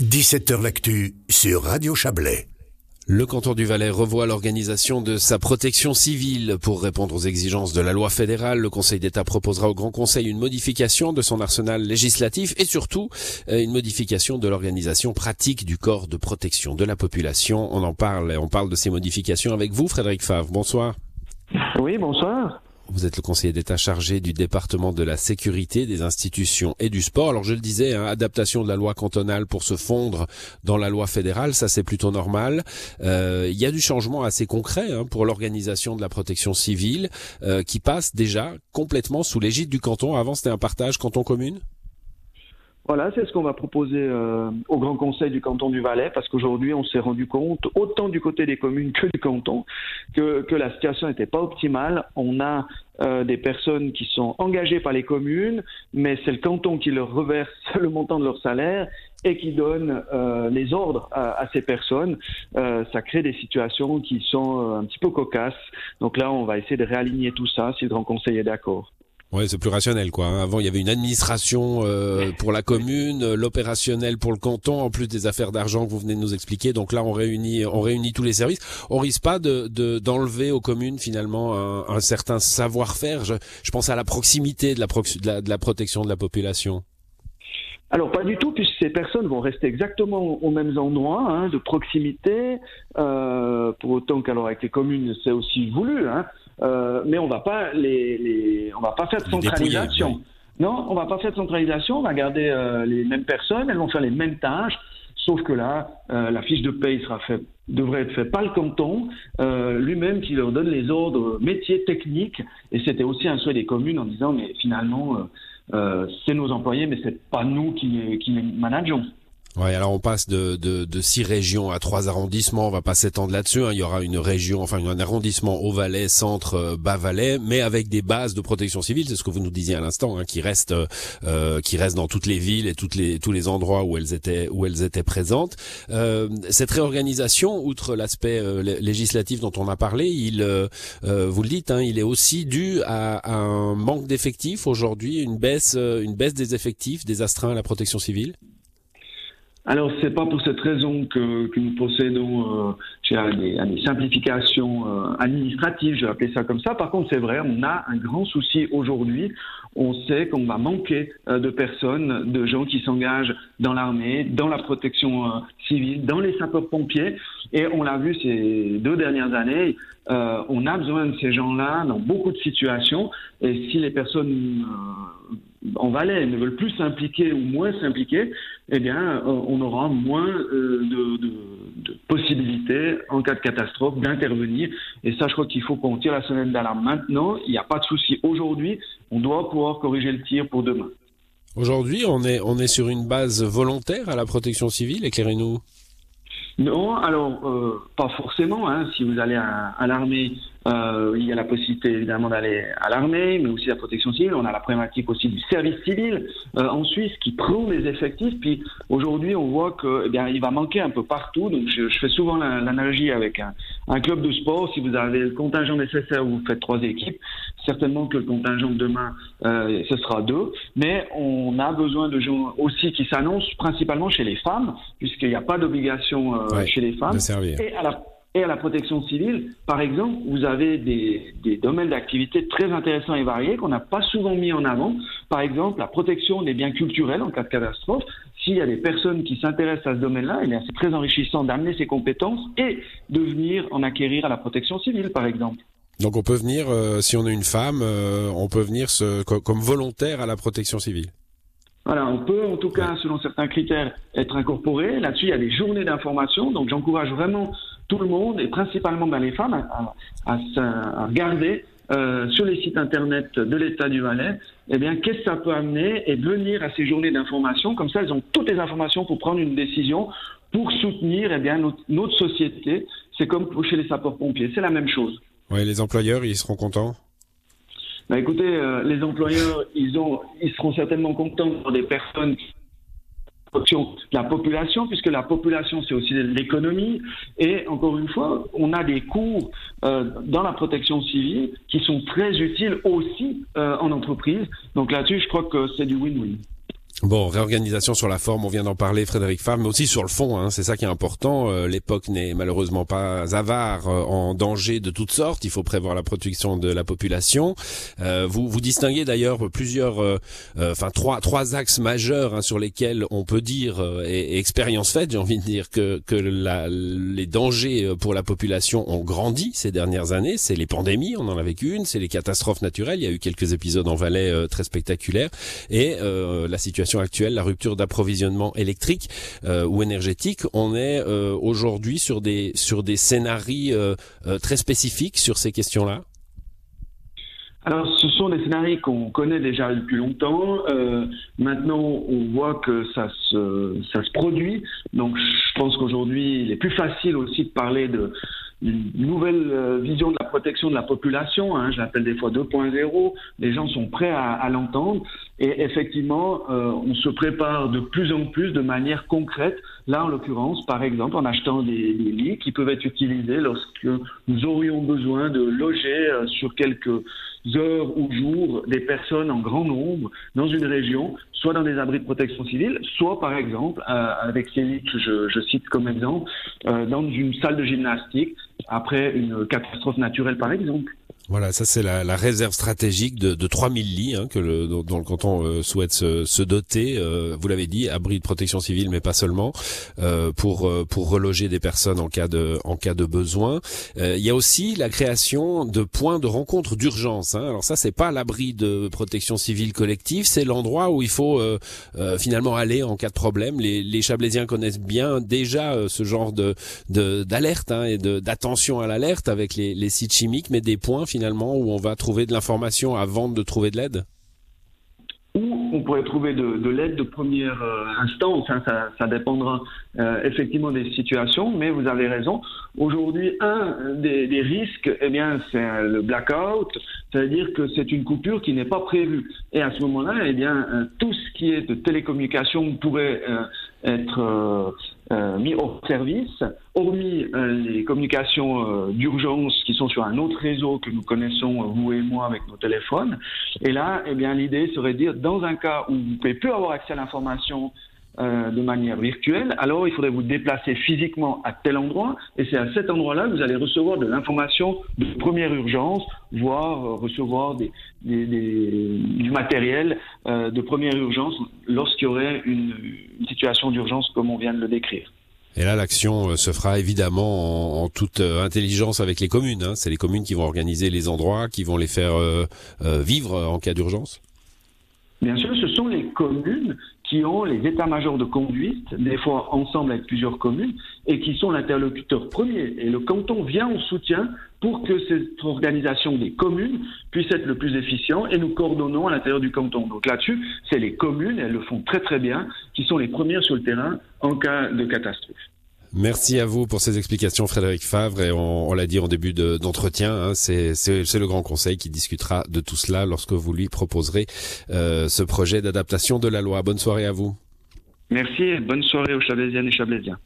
17h L'actu sur Radio Chablais. Le canton du Valais revoit l'organisation de sa protection civile. Pour répondre aux exigences de la loi fédérale, le Conseil d'État proposera au Grand Conseil une modification de son arsenal législatif et surtout euh, une modification de l'organisation pratique du corps de protection de la population. On en parle et on parle de ces modifications avec vous, Frédéric Favre. Bonsoir. Oui, bonsoir. Vous êtes le conseiller d'État chargé du département de la sécurité, des institutions et du sport. Alors je le disais, hein, adaptation de la loi cantonale pour se fondre dans la loi fédérale, ça c'est plutôt normal. Euh, il y a du changement assez concret hein, pour l'organisation de la protection civile euh, qui passe déjà complètement sous l'égide du canton. Avant c'était un partage canton-commune? Voilà, c'est ce qu'on va proposer euh, au Grand Conseil du canton du Valais, parce qu'aujourd'hui, on s'est rendu compte, autant du côté des communes que du canton, que, que la situation n'était pas optimale. On a euh, des personnes qui sont engagées par les communes, mais c'est le canton qui leur reverse le montant de leur salaire et qui donne euh, les ordres à, à ces personnes. ça crée des situations qui sont un petit peu cocasses. Donc là, on va essayer de réaligner tout ça, si le Grand Conseil est d'accord. Ouais, c'est plus rationnel quoi. Hein. Avant, il y avait une administration euh, pour la commune, l'opérationnel pour le canton, en plus des affaires d'argent que vous venez de nous expliquer. Donc là, on réunit, on réunit tous les services. On risque pas de d'enlever aux communes finalement un, un certain savoir-faire. Je, je, pense à la proximité de la, de la, de la protection de la population. Alors pas du tout, puisque ces personnes vont rester exactement aux mêmes endroits, hein, de proximité, euh, pour autant qu'alors avec les communes c'est aussi voulu, hein, euh, mais on va pas les, les, on va pas faire de centralisation. Non, on va pas faire de centralisation, on va garder euh, les mêmes personnes, elles vont faire les mêmes tâches, sauf que là, euh, la fiche de paye sera faite devrait être fait par le canton euh, lui-même qui leur donne les ordres métiers techniques et c'était aussi un souhait des communes en disant mais finalement euh, c'est nos employés, mais c'est pas nous qui, qui les manageons. Alors on passe de, six régions à trois arrondissements. On va pas s'étendre là-dessus. Hein. Il y aura une région, enfin un arrondissement au Valais, centre, euh, bas Valais, mais avec des bases de protection civile. C'est ce que vous nous disiez à l'instant, hein, qui restent, euh, qui restent dans toutes les villes et toutes les tous les endroits où elles étaient où elles étaient présentes. Euh, cette réorganisation, outre l'aspect euh, législatif dont on a parlé, il, euh, vous le dites, hein, il est aussi dû à, à un manque d'effectifs aujourd'hui, une baisse, une baisse des effectifs, des astreints à la protection civile? Alors, c'est pas pour cette raison que, que nous possédons euh, des, des, simplifications euh, administratives, je vais appeler ça comme ça. Par contre, c'est vrai, on a un grand souci aujourd'hui. On sait qu'on va manquer euh, de personnes, de gens qui s'engagent dans l'armée, dans la protection euh, civile, dans les sapeurs-pompiers. Et on l'a vu ces deux dernières années, euh, on a besoin de ces gens-là dans beaucoup de situations. Et si les personnes en Valais ne veulent plus s'impliquer ou moins s'impliquer, eh bien, euh, on aura moins euh, de, de, de, possibilités en cas de catastrophe d'intervenir. Et ça, je crois qu'il faut qu'on tire la sonnette d'alarme maintenant. Il n'y a pas de souci aujourd'hui. On doit pouvoir corriger le tir pour demain. Aujourd'hui, on est, on est sur une base volontaire à la protection civile. Éclairez-nous. Non, alors euh, pas forcément. Hein. Si vous allez à, à l'armée, euh, il y a la possibilité évidemment d'aller à l'armée, mais aussi la protection civile. On a la problématique aussi du service civil euh, en Suisse qui prend les effectifs. Puis aujourd'hui, on voit que eh bien il va manquer un peu partout. Donc je, je fais souvent l'analogie avec un, un, club de sport. Si vous avez le contingent nécessaire, vous faites trois équipes. Certainement que le contingent de demain, euh, ce sera deux. Mais on a besoin de gens aussi qui s'annoncent principalement chez les femmes, puisqu'il n'y a pas d'obligation ouais, chez les femmes. Et à la et à la protection civile, par exemple, vous avez des, domaines d'activité très intéressants et variés qu'on n'a pas souvent mis en avant. Par exemple, la protection des biens culturels en cas de catastrophe. S'il y a des personnes qui s'intéressent à ce domaine-là, eh c'est très enrichissant d'amener ces compétences et de venir en acquérir à la protection civile, par exemple. Donc on peut venir, euh, si on est une femme, euh, on peut venir comme volontaire à la protection civile. Voilà, on peut en tout cas, selon certains critères, être incorporé. Là-dessus, il y a des journées d'information. Donc j'encourage vraiment tout le monde, et principalement ben, les femmes, à, à, à regarder euh, sur les sites internet de l'État du Valais, eh bien, qu'est-ce que ça peut amener et venir à ces journées d'information. Comme ça, elles ont toutes les informations pour prendre une décision pour soutenir eh bien, notre, notre société. C'est comme chez les sapeurs-pompiers, c'est la même chose. Oui, les employeurs, ils seront contents? Bah écoutez, euh, les employeurs, ils ont, ils seront certainement contents pour des personnes la population, puisque la population, c'est aussi l'économie. Et encore une fois, on a des cours euh, dans la protection civile qui sont très utiles aussi euh, en entreprise. Donc là-dessus, je crois que c'est du win-win. Bon, réorganisation sur la forme, on vient d'en parler, Frédéric Favre, mais aussi sur le fond, hein, c'est ça qui est important. Euh, l'époque n'est malheureusement pas avare euh, en danger de toutes sortes. Il faut prévoir la protection de la population. Euh, vous vous distinguez d'ailleurs plusieurs, enfin trois trois axes majeurs hein, sur lesquels on peut dire et, expérience faite, j'ai envie de dire que que la, les dangers pour la population ont grandi ces dernières années. C'est les pandémies, on en a vécu une, c'est les catastrophes naturelles. Il y a eu quelques épisodes en Valais très spectaculaires et la situation actuelle, la rupture d'approvisionnement électrique euh, ou énergétique, on est euh, aujourd'hui sur des sur des scénarios euh, très spécifiques sur ces questions-là? Alors, ce sont des scénarios qu'on connaît déjà depuis longtemps. maintenant, on voit que ça se, ça se produit. Donc, je pense qu'aujourd'hui, il est plus facile aussi de parler de, une nouvelle euh, vision de la protection de la population, hein, je l'appelle des fois 2.0, les gens sont prêts à, à l'entendre et effectivement, euh, on se prépare de plus en plus de manière concrète. Là, en l'occurrence, par exemple, en achetant des, des, lits qui peuvent être utilisés lorsque nous aurions besoin de loger euh, sur quelques heures ou jours des personnes en grand nombre dans une région, soit dans des abris de protection civile, soit par exemple, euh, avec ces lits que je, je, cite comme exemple, euh, dans une salle de gymnastique après une catastrophe naturelle par exemple. Voilà, ça c'est la, la, réserve stratégique de, de 3000 lits hein, que le, dont, le canton euh, souhaite se, se doter. Euh, vous l'avez dit, abri de protection civile, mais pas seulement, euh, pour euh, pour reloger des personnes en cas de en cas de besoin. Euh, il y a aussi la création de points de rencontre d'urgence. Hein. Alors ça c'est pas l'abri de protection civile collective, c'est l'endroit où il faut finalement aller en cas de problème. Les, les Chablaisiens connaissent bien déjà ce genre de d'alerte hein, et d'attention à l'alerte avec les, les sites chimiques, mais des points finalement où on va trouver de l'information avant de trouver de l'aide? Ou on pourrait trouver de, l'aide de première euh, instance, ça, dépendra euh, effectivement des situations, mais vous avez raison. Aujourd'hui, un des, risques, eh bien, c'est le blackout, c'est-à-dire que c'est une coupure qui n'est pas prévue. Et à ce moment-là, eh bien, euh, tout ce qui est de télécommunication pourrait être euh, mis hors service, hormis euh, les communications euh, d'urgence qui sont sur un autre réseau que nous connaissons, vous et moi, avec nos téléphones. Et là, eh bien, l'idée serait de dire, dans un cas où vous ne pouvez plus avoir accès à l'information euh, de manière virtuelle, alors il faudrait vous déplacer physiquement à tel endroit, et c'est à cet endroit-là que vous allez recevoir de l'information de première urgence, voire euh, recevoir des, des, des, du matériel euh, de première urgence lorsqu'il y aurait une, une situation d'urgence comme on vient de le décrire. Et là, l'action se fera évidemment en, en toute intelligence avec les communes. Hein. C'est les communes qui vont organiser les endroits, qui vont les faire vivre en cas d'urgence. Bien sûr, ce sont les communes qui ont les états-majors de conduite, des fois ensemble avec plusieurs communes, et qui sont l'interlocuteur premier. Et le canton vient en soutien pour que cette organisation des communes puisse être le plus efficient et nous coordonnons à l'intérieur du canton. Donc là-dessus, c'est les communes, elles le font très très bien, qui sont les premières sur le terrain en cas de catastrophe. Merci à vous pour ces explications, Frédéric Favre. Et on, l'a dit en début d'entretien, hein, c'est le Grand Conseil qui discutera de tout cela lorsque vous lui proposerez euh, ce projet d'adaptation de la loi. Bonne soirée à vous. Merci et bonne soirée aux Chablaisiennes et Chablaisiens.